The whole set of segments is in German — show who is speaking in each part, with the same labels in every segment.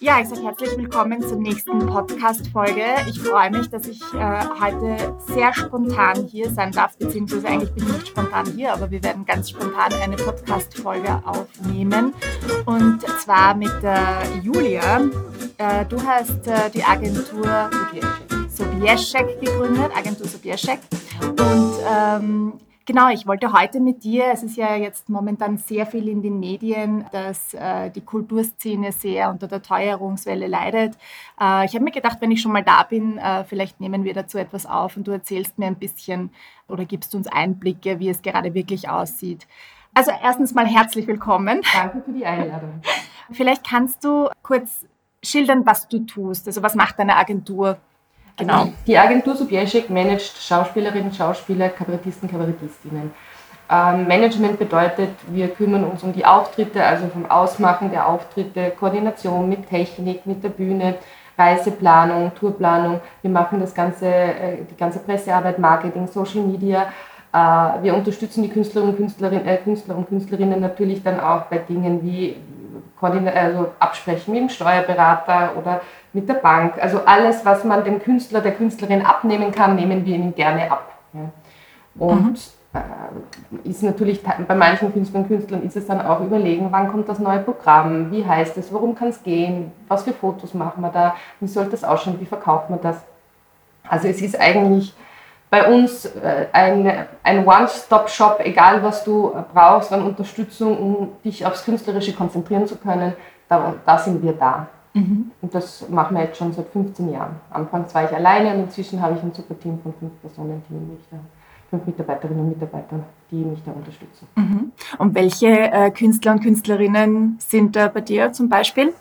Speaker 1: Ja, ich sage herzlich willkommen zur nächsten Podcast-Folge. Ich freue mich, dass ich äh, heute sehr spontan hier sein darf, beziehungsweise eigentlich bin ich nicht spontan hier, aber wir werden ganz spontan eine Podcast-Folge aufnehmen. Und zwar mit der Julia. Äh, du hast äh, die Agentur Sobieszek gegründet, Agentur Sobieszek. Und ähm, Genau, ich wollte heute mit dir, es ist ja jetzt momentan sehr viel in den Medien, dass äh, die Kulturszene sehr unter der Teuerungswelle leidet. Äh, ich habe mir gedacht, wenn ich schon mal da bin, äh, vielleicht nehmen wir dazu etwas auf und du erzählst mir ein bisschen oder gibst uns Einblicke, wie es gerade wirklich aussieht. Also erstens mal herzlich willkommen.
Speaker 2: Danke für die Einladung.
Speaker 1: Vielleicht kannst du kurz schildern, was du tust. Also was macht deine Agentur?
Speaker 2: Genau. Also die Agentur Subjeschek managt Schauspielerinnen, Schauspieler, Kabarettisten, Kabarettistinnen. Ähm, Management bedeutet, wir kümmern uns um die Auftritte, also vom Ausmachen der Auftritte, Koordination mit Technik, mit der Bühne, Reiseplanung, Tourplanung. Wir machen das ganze, äh, die ganze Pressearbeit, Marketing, Social Media. Äh, wir unterstützen die Künstlerinnen und Künstlerinnen, äh, Künstler und Künstlerinnen natürlich dann auch bei Dingen wie also absprechen mit dem Steuerberater oder mit der Bank. Also alles, was man dem Künstler, der Künstlerin abnehmen kann, nehmen wir ihnen gerne ab. Und mhm. Äh, ist natürlich bei manchen Künstlern und Künstlern ist es dann auch überlegen, wann kommt das neue Programm, wie heißt es, worum kann es gehen, was für Fotos machen wir da, wie soll das ausschauen, wie verkauft man das. Also es ist eigentlich bei uns äh, ein, ein One-Stop-Shop, egal was du brauchst an Unterstützung, um dich aufs Künstlerische konzentrieren zu können, da, da sind wir da. Mhm. Und das machen wir jetzt schon seit 15 Jahren. Anfangs war ich alleine und inzwischen habe ich ein super Team von fünf Personen, die mich da, fünf Mitarbeiterinnen und Mitarbeiter, die mich da unterstützen.
Speaker 1: Mhm. Und welche äh, Künstler und Künstlerinnen sind da bei dir zum Beispiel?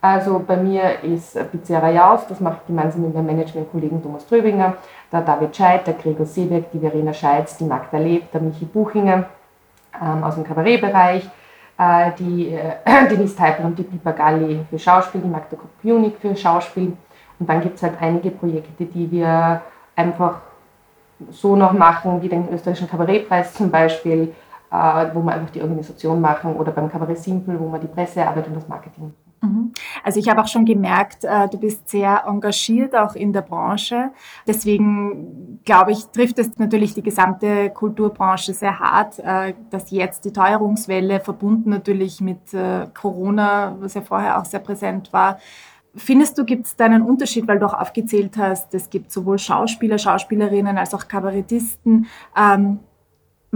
Speaker 2: Also bei mir ist Pizzeria Jaus, das mache ich gemeinsam mit meinem Management-Kollegen Thomas Tröbinger, der David Scheidt, der Gregor Seeberg, die Verena Scheitz, die Magda Leb, der Michi Buchinger ähm, aus dem Kabarettbereich, äh, die äh, Denise Teipel und die Pipa Galli für Schauspiel, die Magda Kopjunik für Schauspiel. Und dann gibt es halt einige Projekte, die wir einfach so noch machen, wie den österreichischen Kabarettpreis zum Beispiel, äh, wo wir einfach die Organisation machen, oder beim Kabarett Simple, wo wir die Pressearbeit und das Marketing
Speaker 1: Mhm. Also ich habe auch schon gemerkt, äh, du bist sehr engagiert auch in der Branche. Deswegen glaube ich, trifft es natürlich die gesamte Kulturbranche sehr hart, äh, dass jetzt die Teuerungswelle verbunden natürlich mit äh, Corona, was ja vorher auch sehr präsent war, Findest du, gibt es da einen Unterschied, weil du auch aufgezählt hast, es gibt sowohl Schauspieler, Schauspielerinnen als auch Kabarettisten. Ähm,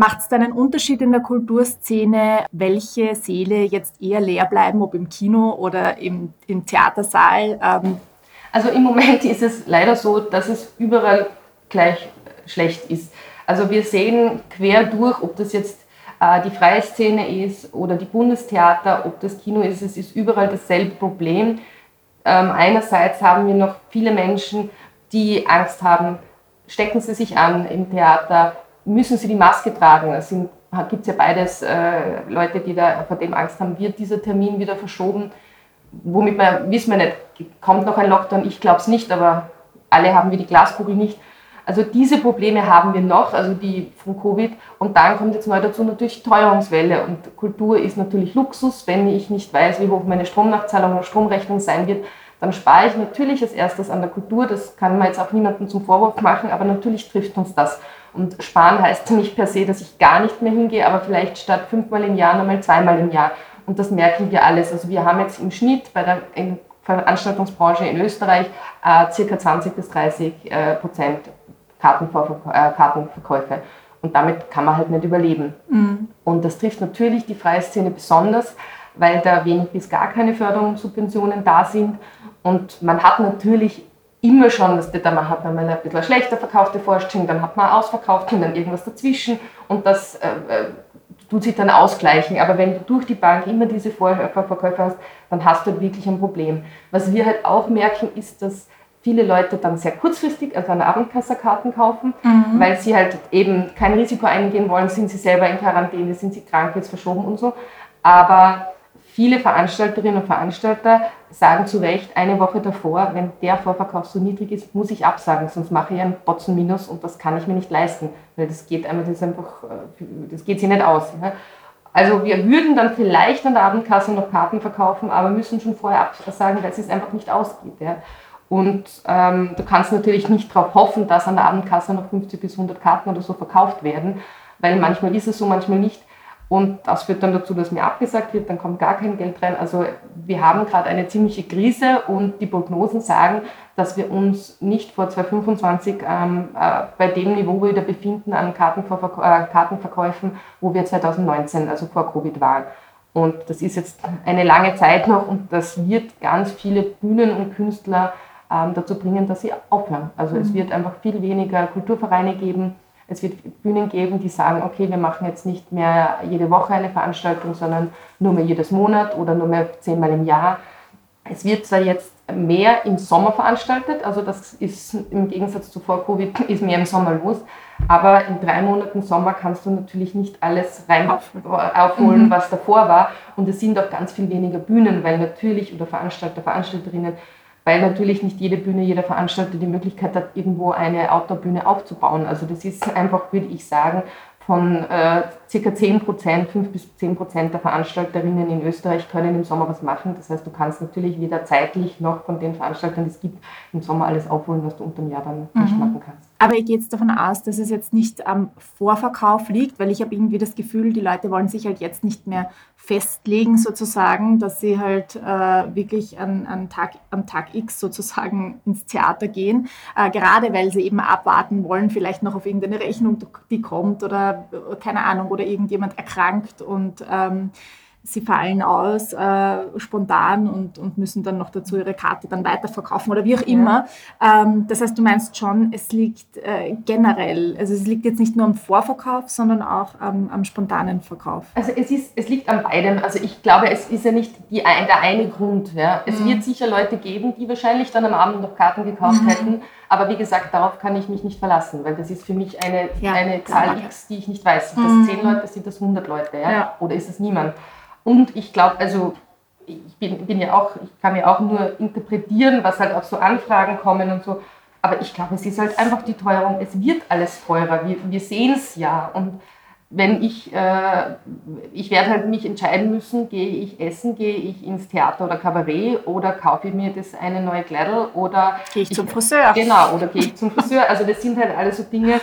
Speaker 1: Macht es da einen Unterschied in der Kulturszene, welche Säle jetzt eher leer bleiben, ob im Kino oder im, im Theatersaal?
Speaker 2: Ähm also im Moment ist es leider so, dass es überall gleich schlecht ist. Also wir sehen quer durch, ob das jetzt äh, die freie Szene ist oder die Bundestheater, ob das Kino ist, es ist überall dasselbe Problem. Ähm, einerseits haben wir noch viele Menschen, die Angst haben, stecken sie sich an im Theater, müssen sie die Maske tragen. Es gibt ja beides äh, Leute, die da vor dem Angst haben, wird dieser Termin wieder verschoben. Womit man, wissen wir nicht, kommt noch ein Lockdown? Ich glaube es nicht, aber alle haben wir die Glaskugel nicht. Also diese Probleme haben wir noch, also die von Covid. Und dann kommt jetzt neu dazu natürlich Teuerungswelle. Und Kultur ist natürlich Luxus. Wenn ich nicht weiß, wie hoch meine Stromnachzahlung oder Stromrechnung sein wird, dann spare ich natürlich als erstes an der Kultur. Das kann man jetzt auch niemandem zum Vorwurf machen, aber natürlich trifft uns das. Und sparen heißt nicht per se, dass ich gar nicht mehr hingehe, aber vielleicht statt fünfmal im Jahr nochmal zweimal im Jahr. Und das merken wir alles. Also wir haben jetzt im Schnitt bei der Veranstaltungsbranche in Österreich äh, circa 20 bis 30 äh, Prozent Kartenverkäufe. Äh, Kartenverkäufe. Und damit kann man halt nicht überleben. Mhm. Und das trifft natürlich die freie Szene besonders, weil da wenig bis gar keine Förderung und Subventionen da sind. Und man hat natürlich immer schon, dass da man hat man mal ein bisschen schlechter verkaufte Vorstellung, dann hat man ausverkauft und dann irgendwas dazwischen und das äh, äh, tut sich dann ausgleichen. Aber wenn du durch die Bank immer diese Vorverkäufe hast, dann hast du wirklich ein Problem. Was wir halt auch merken, ist, dass viele Leute dann sehr kurzfristig, also eine Abendkasserkarten kaufen, mhm. weil sie halt eben kein Risiko eingehen wollen, sind sie selber in Quarantäne, sind sie krank, jetzt verschoben und so. Aber viele Veranstalterinnen und Veranstalter sagen zu Recht eine Woche davor, wenn der Vorverkauf so niedrig ist, muss ich absagen, sonst mache ich einen Botzen Minus und das kann ich mir nicht leisten, weil das geht einmal, das einfach, äh, das geht sich nicht aus. Also wir würden dann vielleicht an der Abendkasse noch Karten verkaufen, aber müssen schon vorher absagen, weil es einfach nicht ausgeht. Und ähm, du kannst natürlich nicht darauf hoffen, dass an der Abendkasse noch 50 bis 100 Karten oder so verkauft werden, weil manchmal ist es so, manchmal nicht. Und das führt dann dazu, dass mir abgesagt wird, dann kommt gar kein Geld rein. Also wir haben gerade eine ziemliche Krise und die Prognosen sagen, dass wir uns nicht vor 2025 ähm, äh, bei dem Niveau wieder befinden an Kartenverkäu äh, Kartenverkäufen, wo wir 2019, also vor Covid waren. Und das ist jetzt eine lange Zeit noch und das wird ganz viele Bühnen und Künstler ähm, dazu bringen, dass sie aufhören. Also mhm. es wird einfach viel weniger Kulturvereine geben es wird Bühnen geben, die sagen, okay, wir machen jetzt nicht mehr jede Woche eine Veranstaltung, sondern nur mehr jedes Monat oder nur mehr zehnmal im Jahr. Es wird zwar jetzt mehr im Sommer veranstaltet, also das ist im Gegensatz zu vor Covid ist mehr im Sommer los, aber in drei Monaten Sommer kannst du natürlich nicht alles rein aufholen, mhm. was davor war und es sind auch ganz viel weniger Bühnen, weil natürlich oder Veranstalter, Veranstalterinnen weil natürlich nicht jede Bühne, jeder Veranstalter die Möglichkeit hat, irgendwo eine Outdoor-Bühne aufzubauen. Also das ist einfach, würde ich sagen, von äh, circa 10 Prozent, 5 bis 10 Prozent der Veranstalterinnen in Österreich können im Sommer was machen. Das heißt, du kannst natürlich weder zeitlich noch von den Veranstaltern, die es gibt, im Sommer alles aufholen, was du unter dem Jahr dann mhm. nicht machen kannst.
Speaker 1: Aber ich gehe jetzt davon aus, dass es jetzt nicht am Vorverkauf liegt, weil ich habe irgendwie das Gefühl, die Leute wollen sich halt jetzt nicht mehr festlegen sozusagen, dass sie halt äh, wirklich an, an, Tag, am Tag X sozusagen ins Theater gehen, äh, gerade weil sie eben abwarten wollen, vielleicht noch auf irgendeine Rechnung, die kommt oder äh, keine Ahnung, oder irgendjemand erkrankt. Und ähm, sie fallen aus äh, spontan und, und müssen dann noch dazu ihre Karte dann weiterverkaufen oder wie auch immer. Ja. Ähm, das heißt, du meinst schon, es liegt äh, generell, also es liegt jetzt nicht nur am Vorverkauf, sondern auch am, am spontanen Verkauf.
Speaker 2: Also es, ist, es liegt an beidem. Also ich glaube, es ist ja nicht die, der eine Grund. Ja. Es mhm. wird sicher Leute geben, die wahrscheinlich dann am Abend noch Karten gekauft mhm. hätten. Aber wie gesagt, darauf kann ich mich nicht verlassen, weil das ist für mich eine, ja, eine Zahl X, die ich nicht weiß. Sind das mhm. 10 Leute, sind das 100 Leute? Ja? Oder ist es niemand? Und ich glaube, also ich bin, bin, ja auch, ich kann ja auch nur interpretieren, was halt auf so Anfragen kommen und so. Aber ich glaube, es ist halt einfach die Teuerung. Es wird alles teurer. Wir, wir sehen es ja. Und wenn ich, äh, ich werde halt mich entscheiden müssen, gehe ich essen, gehe ich ins Theater oder Kabarett oder kaufe ich mir das eine neue Kleidel oder
Speaker 1: gehe ich, ich zum Friseur.
Speaker 2: Genau, oder gehe ich zum Friseur. Also das sind halt alles so Dinge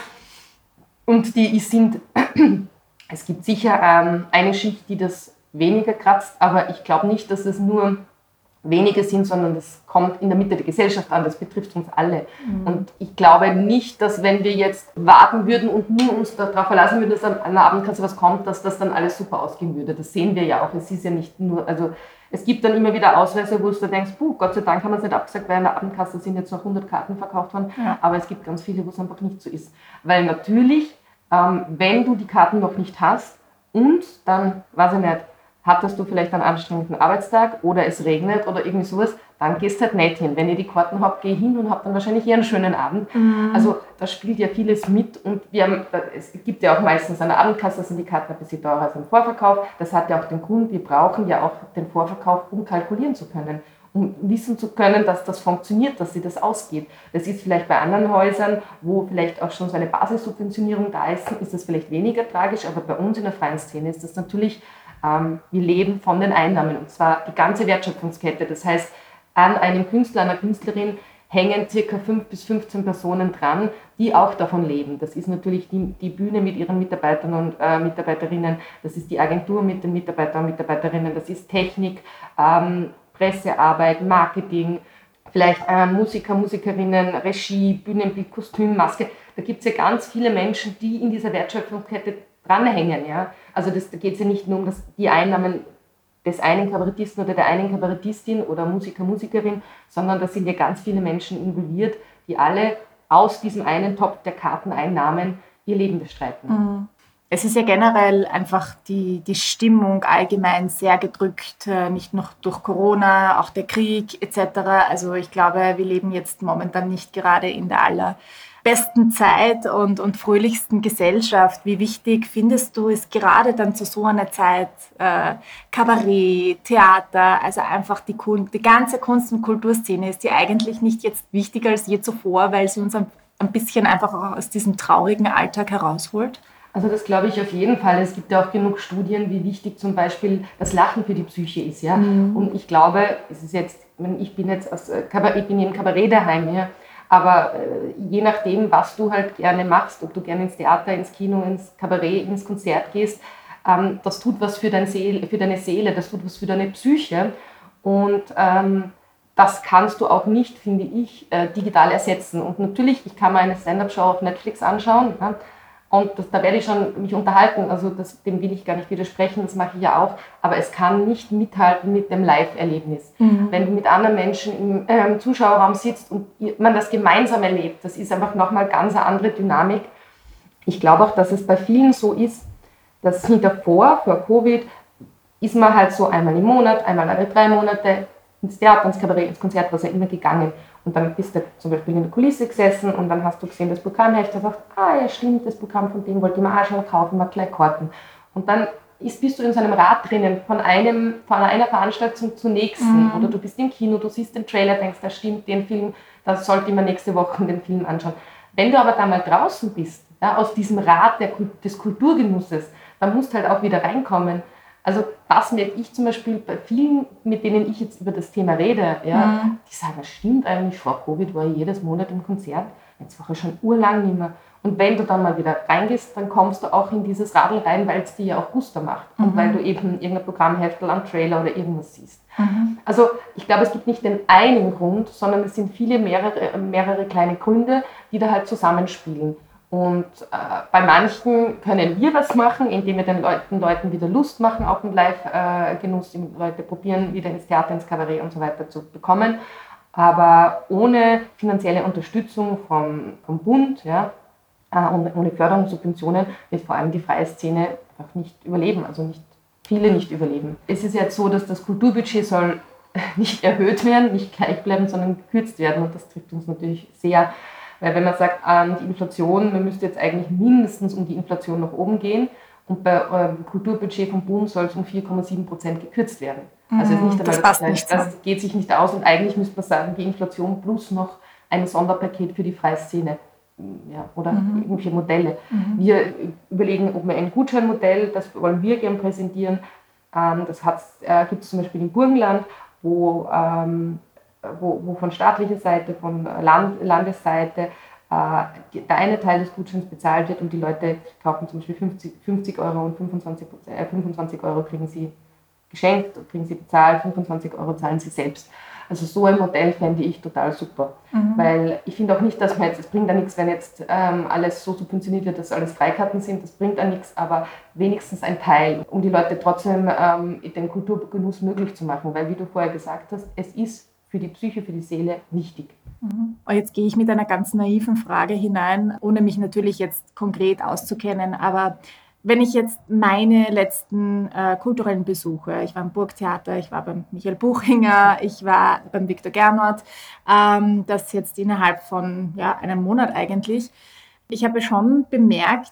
Speaker 2: und die sind, es gibt sicher ähm, eine Schicht, die das weniger kratzt, aber ich glaube nicht, dass es nur wenige sind, sondern das kommt in der Mitte der Gesellschaft an, das betrifft uns alle. Mhm. Und ich glaube nicht, dass wenn wir jetzt warten würden und nur uns darauf verlassen würden, dass an der Abendkasse was kommt, dass das dann alles super ausgehen würde. Das sehen wir ja auch. Es ist ja nicht nur, also es gibt dann immer wieder Ausweise, wo du denkst, puh, Gott sei Dank haben wir es nicht abgesagt, weil in der Abendkasse sind jetzt noch 100 Karten verkauft worden. Ja. Aber es gibt ganz viele, wo es einfach nicht so ist. Weil natürlich, ähm, wenn du die Karten noch nicht hast und dann, weiß ich nicht, hattest du vielleicht einen anstrengenden Arbeitstag oder es regnet oder irgendwie sowas, dann gehst halt nicht hin. Wenn ihr die Karten habt, geh hin und habt dann wahrscheinlich eher einen schönen Abend. Mhm. Also da spielt ja vieles mit und wir haben, es gibt ja auch meistens eine Abendkasse, sind die Karten ein bisschen teurer als im Vorverkauf. Das hat ja auch den Grund, wir brauchen ja auch den Vorverkauf, um kalkulieren zu können um wissen zu können, dass das funktioniert, dass sie das ausgeht. Das ist vielleicht bei anderen Häusern, wo vielleicht auch schon so eine Basissubventionierung da ist, ist das vielleicht weniger tragisch, aber bei uns in der freien Szene ist das natürlich wir leben von den Einnahmen und zwar die ganze Wertschöpfungskette. Das heißt, an einem Künstler, einer Künstlerin hängen circa 5 bis 15 Personen dran, die auch davon leben. Das ist natürlich die, die Bühne mit ihren Mitarbeitern und äh, Mitarbeiterinnen, das ist die Agentur mit den Mitarbeitern und Mitarbeiterinnen, das ist Technik, ähm, Pressearbeit, Marketing, vielleicht äh, Musiker, Musikerinnen, Regie, Bühnenbild, Kostüm, Maske. Da gibt es ja ganz viele Menschen, die in dieser Wertschöpfungskette dranhängen. Ja? Also das, da geht es ja nicht nur um das, die Einnahmen des einen Kabarettisten oder der einen Kabarettistin oder Musiker, Musikerin, sondern da sind ja ganz viele Menschen involviert, die alle aus diesem einen Top der Karteneinnahmen ihr Leben bestreiten. Mhm.
Speaker 1: Es ist ja generell einfach die, die Stimmung allgemein sehr gedrückt, äh, nicht nur durch Corona, auch der Krieg etc. Also ich glaube, wir leben jetzt momentan nicht gerade in der aller besten Zeit und, und fröhlichsten Gesellschaft. Wie wichtig findest du es gerade dann zu so einer Zeit, äh, Kabarett, Theater, also einfach die, die ganze Kunst- und Kulturszene ist ja eigentlich nicht jetzt wichtiger als je zuvor, weil sie uns ein, ein bisschen einfach auch aus diesem traurigen Alltag herausholt?
Speaker 2: Also das glaube ich auf jeden Fall. Es gibt ja auch genug Studien, wie wichtig zum Beispiel das Lachen für die Psyche ist. Ja? Mhm. Und ich glaube, es ist jetzt, ich bin jetzt aus, äh, ich bin im Kabarett daheim, ja? Aber äh, je nachdem, was du halt gerne machst, ob du gerne ins Theater, ins Kino, ins Kabarett, ins Konzert gehst, ähm, das tut was für, dein Seele, für deine Seele, das tut was für deine Psyche. Und ähm, das kannst du auch nicht, finde ich, äh, digital ersetzen. Und natürlich, ich kann mir eine Stand-up-Show auf Netflix anschauen ja, und das, da werde ich schon mich unterhalten. Also das, dem will ich gar nicht widersprechen, das mache ich ja auch. Aber es kann nicht mithalten mit dem Live-Erlebnis. Mhm. Wenn du mit anderen Menschen im äh, Zuschauerraum sitzt und man das gemeinsam erlebt, das ist einfach nochmal ganz eine andere Dynamik. Ich glaube auch, dass es bei vielen so ist, dass davor, vor Covid, ist man halt so einmal im Monat, einmal alle drei Monate ins Theater, ins Kabarett, ins Konzert, was ja immer gegangen. Und dann bist du zum Beispiel in der Kulisse gesessen und dann hast du gesehen, das Programmheft, und gesagt, ah ja stimmt, das Programm von dem wollte ich mir auch schon kaufen, mal gleich Karten. Und dann ist, bist du in so einem Rad drinnen, von, einem, von einer Veranstaltung zur nächsten. Mhm. Oder du bist im Kino, du siehst den Trailer, denkst, da stimmt, den Film, da sollte ich mir nächste Woche den Film anschauen. Wenn du aber da mal draußen bist, ja, aus diesem Rad der, des Kulturgenusses, dann musst du halt auch wieder reinkommen. Also das merke ich zum Beispiel bei vielen, mit denen ich jetzt über das Thema rede, ja, mhm. die sagen, das stimmt eigentlich, vor Covid war ich jedes Monat im Konzert, jetzt war ich schon urlang nicht mehr. Und wenn du dann mal wieder reingehst, dann kommst du auch in dieses Radl rein, weil es dir ja auch Guster macht mhm. und weil du eben irgendein Programmheftel am Trailer oder irgendwas siehst. Mhm. Also ich glaube, es gibt nicht den einen Grund, sondern es sind viele mehrere, mehrere kleine Gründe, die da halt zusammenspielen. Und äh, bei manchen können wir was machen, indem wir den Leuten, Leuten wieder Lust machen auf den Live-Genuss, die Leute probieren, wieder ins Theater, ins Kabarett und so weiter zu bekommen. Aber ohne finanzielle Unterstützung vom, vom Bund ja, äh, und ohne Förderung, Subventionen wird vor allem die freie Szene einfach nicht überleben, also nicht viele nicht überleben. Es ist jetzt so, dass das Kulturbudget soll nicht erhöht werden, nicht gleich bleiben, sondern gekürzt werden und das trifft uns natürlich sehr weil wenn man sagt, ähm, die Inflation, man müsste jetzt eigentlich mindestens um die Inflation nach oben gehen und bei eurem Kulturbudget vom Bund soll es um 4,7 Prozent gekürzt werden. Also ist nicht mhm, einmal das, das, nicht das geht sich nicht aus und eigentlich müsste man sagen, die Inflation plus noch ein Sonderpaket für die Freiszene ja, oder mhm. irgendwelche Modelle. Mhm. Wir überlegen, ob wir ein Gutscheinmodell, das wollen wir gerne präsentieren. Ähm, das äh, gibt es zum Beispiel im Burgenland, wo ähm, wo, wo von staatlicher Seite, von Land, Landesseite äh, der eine Teil des Gutscheins bezahlt wird und die Leute kaufen zum Beispiel 50, 50 Euro und 25, äh, 25 Euro kriegen sie geschenkt, kriegen sie bezahlt, 25 Euro zahlen sie selbst. Also so ein Modell fände ich total super. Mhm. Weil ich finde auch nicht, dass man jetzt, es bringt da nichts, wenn jetzt ähm, alles so subventioniert wird, dass alles Freikarten sind, das bringt da nichts, aber wenigstens ein Teil, um die Leute trotzdem ähm, den Kulturgenuss möglich zu machen. Weil wie du vorher gesagt hast, es ist für die Psyche, für die Seele wichtig.
Speaker 1: Mhm. Jetzt gehe ich mit einer ganz naiven Frage hinein, ohne mich natürlich jetzt konkret auszukennen, aber wenn ich jetzt meine letzten äh, kulturellen Besuche, ich war im Burgtheater, ich war beim Michael Buchinger, ich war beim Viktor Gernot, ähm, das jetzt innerhalb von ja, einem Monat eigentlich, ich habe schon bemerkt,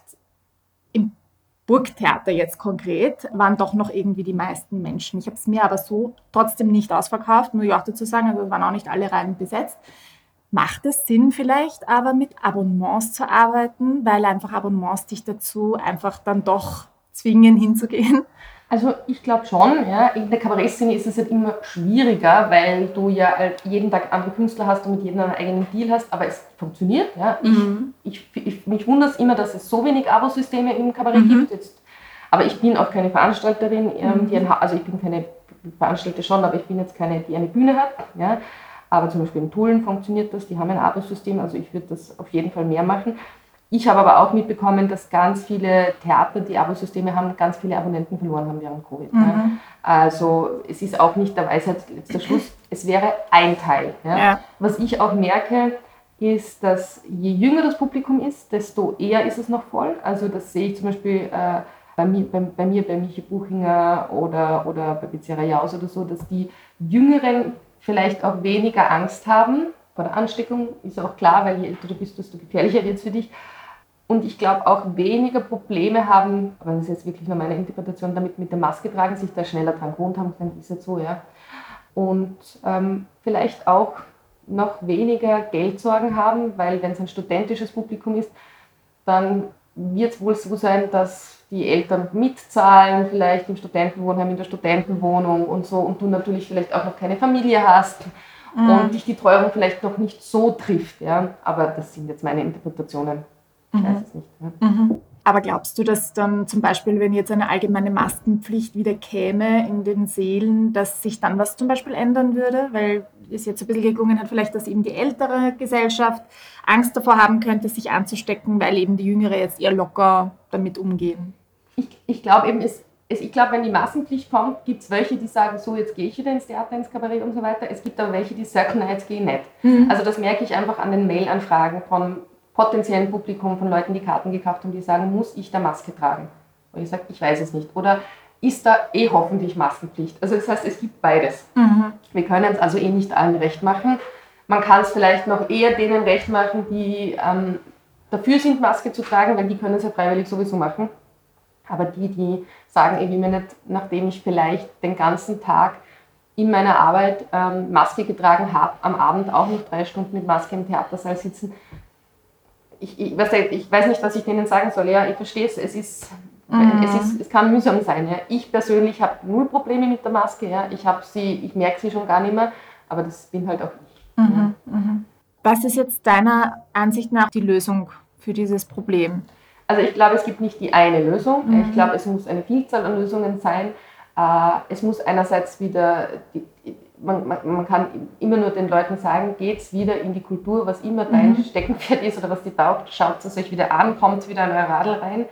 Speaker 1: Burgtheater jetzt konkret, waren doch noch irgendwie die meisten Menschen. Ich habe es mir aber so trotzdem nicht ausverkauft, ich auch dazu sagen, also waren auch nicht alle Reihen besetzt. Macht es Sinn vielleicht aber mit Abonnements zu arbeiten, weil einfach Abonnements dich dazu einfach dann doch zwingen hinzugehen?
Speaker 2: Also ich glaube schon, ja. in der Kabarettszene ist es halt immer schwieriger, weil du ja halt jeden Tag andere Künstler hast und mit jedem einen eigenen Deal hast, aber es funktioniert. Ja.
Speaker 1: Mhm.
Speaker 2: Ich, ich, ich, mich wundert es immer, dass es so wenig Abosysteme im Kabarett mhm. gibt. Jetzt, aber ich bin auch keine Veranstalterin, ähm, mhm. die ein, also ich bin keine Veranstalter schon, aber ich bin jetzt keine, die eine Bühne hat. Ja. Aber zum Beispiel in Tulln funktioniert das, die haben ein Abosystem, also ich würde das auf jeden Fall mehr machen. Ich habe aber auch mitbekommen, dass ganz viele Theater, die Abosysteme haben, ganz viele Abonnenten verloren haben während Covid. Mhm. Ja. Also es ist auch nicht der Weisheit letzter Schluss, es wäre ein Teil. Ja. Ja. Was ich auch merke, ist, dass je jünger das Publikum ist, desto eher ist es noch voll. Also das sehe ich zum Beispiel äh, bei, mir, bei, bei, mir, bei Michi Buchinger oder, oder bei Pizzeria Jaus oder so, dass die Jüngeren vielleicht auch weniger Angst haben vor der Ansteckung. Ist auch klar, weil je älter du bist, desto gefährlicher wird es für dich und ich glaube auch weniger Probleme haben, aber das ist jetzt wirklich nur meine Interpretation, damit mit der Maske tragen, sich da schneller dran gewohnt haben, dann ist es so, ja. Und ähm, vielleicht auch noch weniger Geldsorgen haben, weil wenn es ein studentisches Publikum ist, dann wird es wohl so sein, dass die Eltern mitzahlen, vielleicht im Studentenwohnheim, in der Studentenwohnung und so, und du natürlich vielleicht auch noch keine Familie hast mhm. und dich die Teuerung vielleicht noch nicht so trifft. Ja? Aber das sind jetzt meine Interpretationen. Ich mhm. weiß es nicht.
Speaker 1: Mhm. Aber glaubst du, dass dann zum Beispiel, wenn jetzt eine allgemeine Maskenpflicht wieder käme in den Seelen, dass sich dann was zum Beispiel ändern würde? Weil es jetzt ein bisschen geklungen hat, vielleicht, dass eben die ältere Gesellschaft Angst davor haben könnte, sich anzustecken, weil eben die Jüngere jetzt eher locker damit umgehen.
Speaker 2: Ich, ich glaube eben, es, es, ich glaube, wenn die Maskenpflicht kommt, gibt es welche, die sagen, so jetzt gehe ich wieder ins Theater, ins Kabarett und so weiter. Es gibt aber welche, die sagen, nein, jetzt gehe ich nicht. Mhm. Also das merke ich einfach an den Mail-Anfragen von potenziellen Publikum von Leuten, die Karten gekauft haben, die sagen, muss ich da Maske tragen? Und ich sage, ich weiß es nicht. Oder ist da eh hoffentlich Maskenpflicht? Also das heißt, es gibt beides. Mhm. Wir können es also eh nicht allen recht machen. Man kann es vielleicht noch eher denen recht machen, die ähm, dafür sind, Maske zu tragen, weil die können es ja freiwillig sowieso machen. Aber die, die sagen, ich will mir nicht, nachdem ich vielleicht den ganzen Tag in meiner Arbeit ähm, Maske getragen habe, am Abend auch noch drei Stunden mit Maske im Theatersaal sitzen, ich, ich, weiß, ich weiß nicht, was ich denen sagen soll. Ja, ich verstehe es. Es ist, mhm. es, ist, es kann mühsam sein. Ja. Ich persönlich habe null Probleme mit der Maske. Ja. Ich, sie, ich merke sie schon gar nicht mehr, aber das bin halt auch ich. Mhm.
Speaker 1: Ja. Mhm. Was ist jetzt deiner Ansicht nach die Lösung für dieses Problem?
Speaker 2: Also ich glaube, es gibt nicht die eine Lösung. Mhm. Ich glaube, es muss eine Vielzahl an Lösungen sein. Äh, es muss einerseits wieder die, man, man, man, kann immer nur den Leuten sagen, geht's wieder in die Kultur, was immer dein mhm. Steckenpferd ist oder was die taugt, schaut es euch wieder an, kommt wieder in euer Radl rein.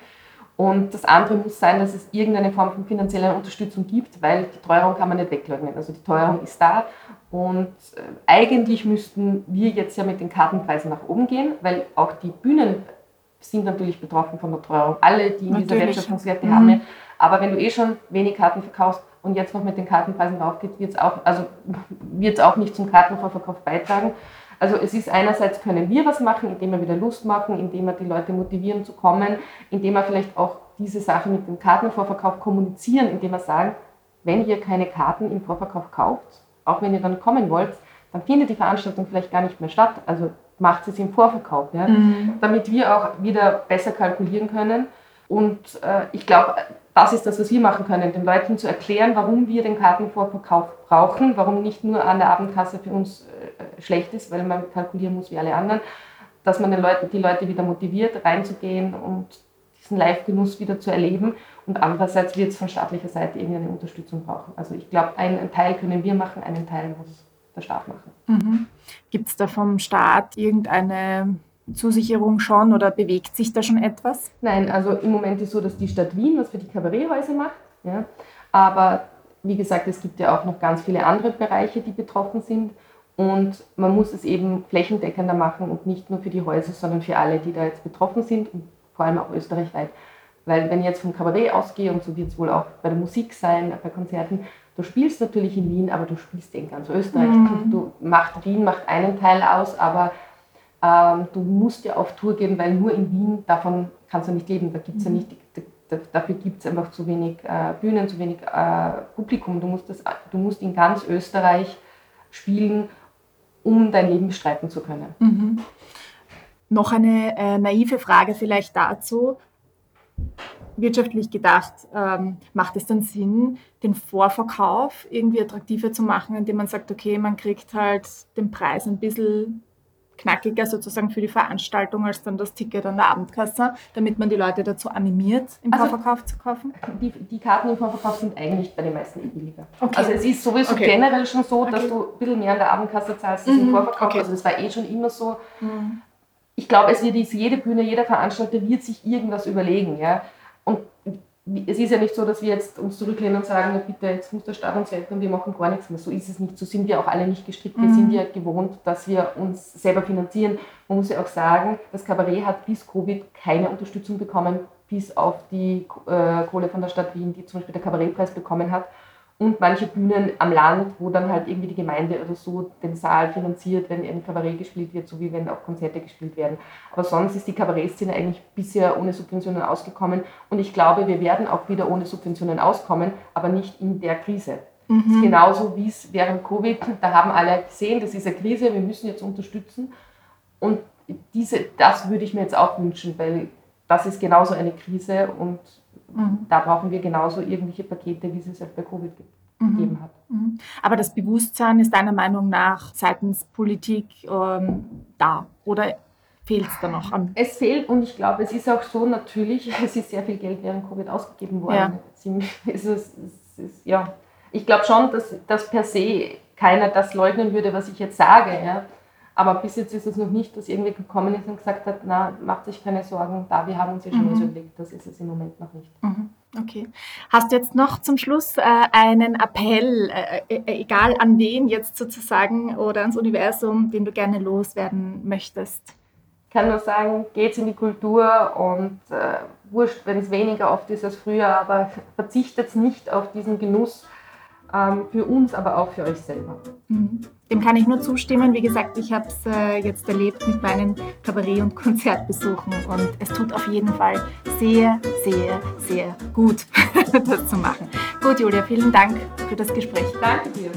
Speaker 2: Und das andere muss sein, dass es irgendeine Form von finanzieller Unterstützung gibt, weil die Teuerung kann man nicht wegleugnen. Also die Teuerung ist da und äh, eigentlich müssten wir jetzt ja mit den Kartenpreisen nach oben gehen, weil auch die Bühnen sind natürlich betroffen von der Teuerung. Alle, die in natürlich. dieser Wertschöpfungskette mhm. haben. Aber wenn du eh schon wenig Karten verkaufst, und jetzt noch mit den Kartenpreisen raufgeht, wird es auch, also auch nicht zum Kartenvorverkauf beitragen. Also es ist einerseits können wir was machen, indem wir wieder Lust machen, indem wir die Leute motivieren zu kommen, indem wir vielleicht auch diese Sache mit dem Kartenvorverkauf kommunizieren, indem wir sagen, wenn ihr keine Karten im Vorverkauf kauft, auch wenn ihr dann kommen wollt, dann findet die Veranstaltung vielleicht gar nicht mehr statt. Also macht es im Vorverkauf, ja? Mhm. damit wir auch wieder besser kalkulieren können. Und äh, ich glaube, das ist das, was wir machen können, den Leuten zu erklären, warum wir den Kartenvorverkauf brauchen, warum nicht nur an der Abendkasse für uns äh, schlecht ist, weil man kalkulieren muss wie alle anderen, dass man den Leuten, die Leute wieder motiviert, reinzugehen und diesen Live-Genuss wieder zu erleben. Und andererseits wird es von staatlicher Seite irgendeine Unterstützung brauchen. Also ich glaube, einen Teil können wir machen, einen Teil muss der Staat machen.
Speaker 1: Mhm. Gibt es da vom Staat irgendeine Zusicherung schon oder bewegt sich da schon etwas?
Speaker 2: Nein, also im Moment ist es so, dass die Stadt Wien was für die Kabaretthäuser macht. Ja. Aber wie gesagt, es gibt ja auch noch ganz viele andere Bereiche, die betroffen sind. Und man muss es eben flächendeckender machen und nicht nur für die Häuser, sondern für alle, die da jetzt betroffen sind und vor allem auch österreichweit. Weil wenn ich jetzt vom Kabarett ausgehe, und so wird es wohl auch bei der Musik sein, bei Konzerten, du spielst natürlich in Wien, aber du spielst in ganz Österreich. Mhm. Du, du macht, Wien macht einen Teil aus, aber ähm, du musst ja auf Tour gehen, weil nur in Wien davon kannst du nicht leben. Da gibt's mhm. ja nicht, dafür gibt es einfach zu wenig äh, Bühnen, zu wenig äh, Publikum. Du musst, das, du musst in ganz Österreich spielen, um dein Leben bestreiten zu können.
Speaker 1: Mhm. Noch eine äh, naive Frage vielleicht dazu. Wirtschaftlich gedacht, ähm, macht es dann Sinn, den Vorverkauf irgendwie attraktiver zu machen, indem man sagt, okay, man kriegt halt den Preis ein bisschen knackiger sozusagen für die Veranstaltung als dann das Ticket an der Abendkasse, damit man die Leute dazu animiert, im also Vorverkauf zu kaufen?
Speaker 2: Die, die, Karten im Vorverkauf sind eigentlich bei den meisten eh billiger. Okay. Also es ist sowieso okay. generell schon so, dass okay. du ein bisschen mehr an der Abendkasse zahlst als mhm. im Vorverkauf. Also das war eh schon immer so. Mhm. Ich glaube, es wird jede Bühne, jeder Veranstalter wird sich irgendwas überlegen. Ja? Und es ist ja nicht so, dass wir jetzt uns zurücklehnen und sagen, bitte, jetzt muss der Staat uns helfen und wir machen gar nichts mehr. So ist es nicht. So sind wir auch alle nicht gestrickt. Wir mhm. sind ja gewohnt, dass wir uns selber finanzieren. Man muss ja auch sagen, das Kabarett hat bis Covid keine Unterstützung bekommen, bis auf die äh, Kohle von der Stadt Wien, die zum Beispiel der Kabarettpreis bekommen hat und manche Bühnen am Land, wo dann halt irgendwie die Gemeinde oder so den Saal finanziert, wenn ein Kabarett gespielt wird, so wie wenn auch Konzerte gespielt werden. Aber sonst ist die Kabarettszene eigentlich bisher ohne Subventionen ausgekommen und ich glaube, wir werden auch wieder ohne Subventionen auskommen, aber nicht in der Krise. Mhm. Das ist genauso wie es während Covid, da haben alle gesehen, das ist eine Krise, wir müssen jetzt unterstützen und diese, das würde ich mir jetzt auch wünschen, weil das ist genauso eine Krise und mhm. da brauchen wir genauso irgendwelche Pakete, wie es es auch bei Covid mhm. gegeben hat.
Speaker 1: Mhm. Aber das Bewusstsein ist deiner Meinung nach seitens Politik ähm, da oder fehlt es da noch an?
Speaker 2: Es fehlt und ich glaube, es ist auch so natürlich, es ist sehr viel Geld während Covid ausgegeben worden. Ja. Ist, es ist, ja. Ich glaube schon, dass, dass per se keiner das leugnen würde, was ich jetzt sage. Ja. Aber bis jetzt ist es noch nicht, dass irgendwie gekommen ist und gesagt hat, na, macht sich keine Sorgen, da, wir haben uns ja schon mhm. überlegt. Das ist es im Moment noch nicht.
Speaker 1: Mhm. Okay. Hast du jetzt noch zum Schluss äh, einen Appell, äh, äh, egal an wen jetzt sozusagen oder ans Universum, den du gerne loswerden möchtest?
Speaker 2: Ich kann nur sagen, geht in die Kultur und äh, wurscht, wenn es weniger oft ist als früher, aber verzichtet nicht auf diesen Genuss für uns, aber auch für euch selber.
Speaker 1: Mhm. Dem kann ich nur zustimmen. Wie gesagt, ich habe es äh, jetzt erlebt mit meinen Kabarett- und Konzertbesuchen und es tut auf jeden Fall sehr, sehr, sehr gut, das zu machen. Gut, Julia, vielen Dank für das Gespräch.
Speaker 2: Danke dir.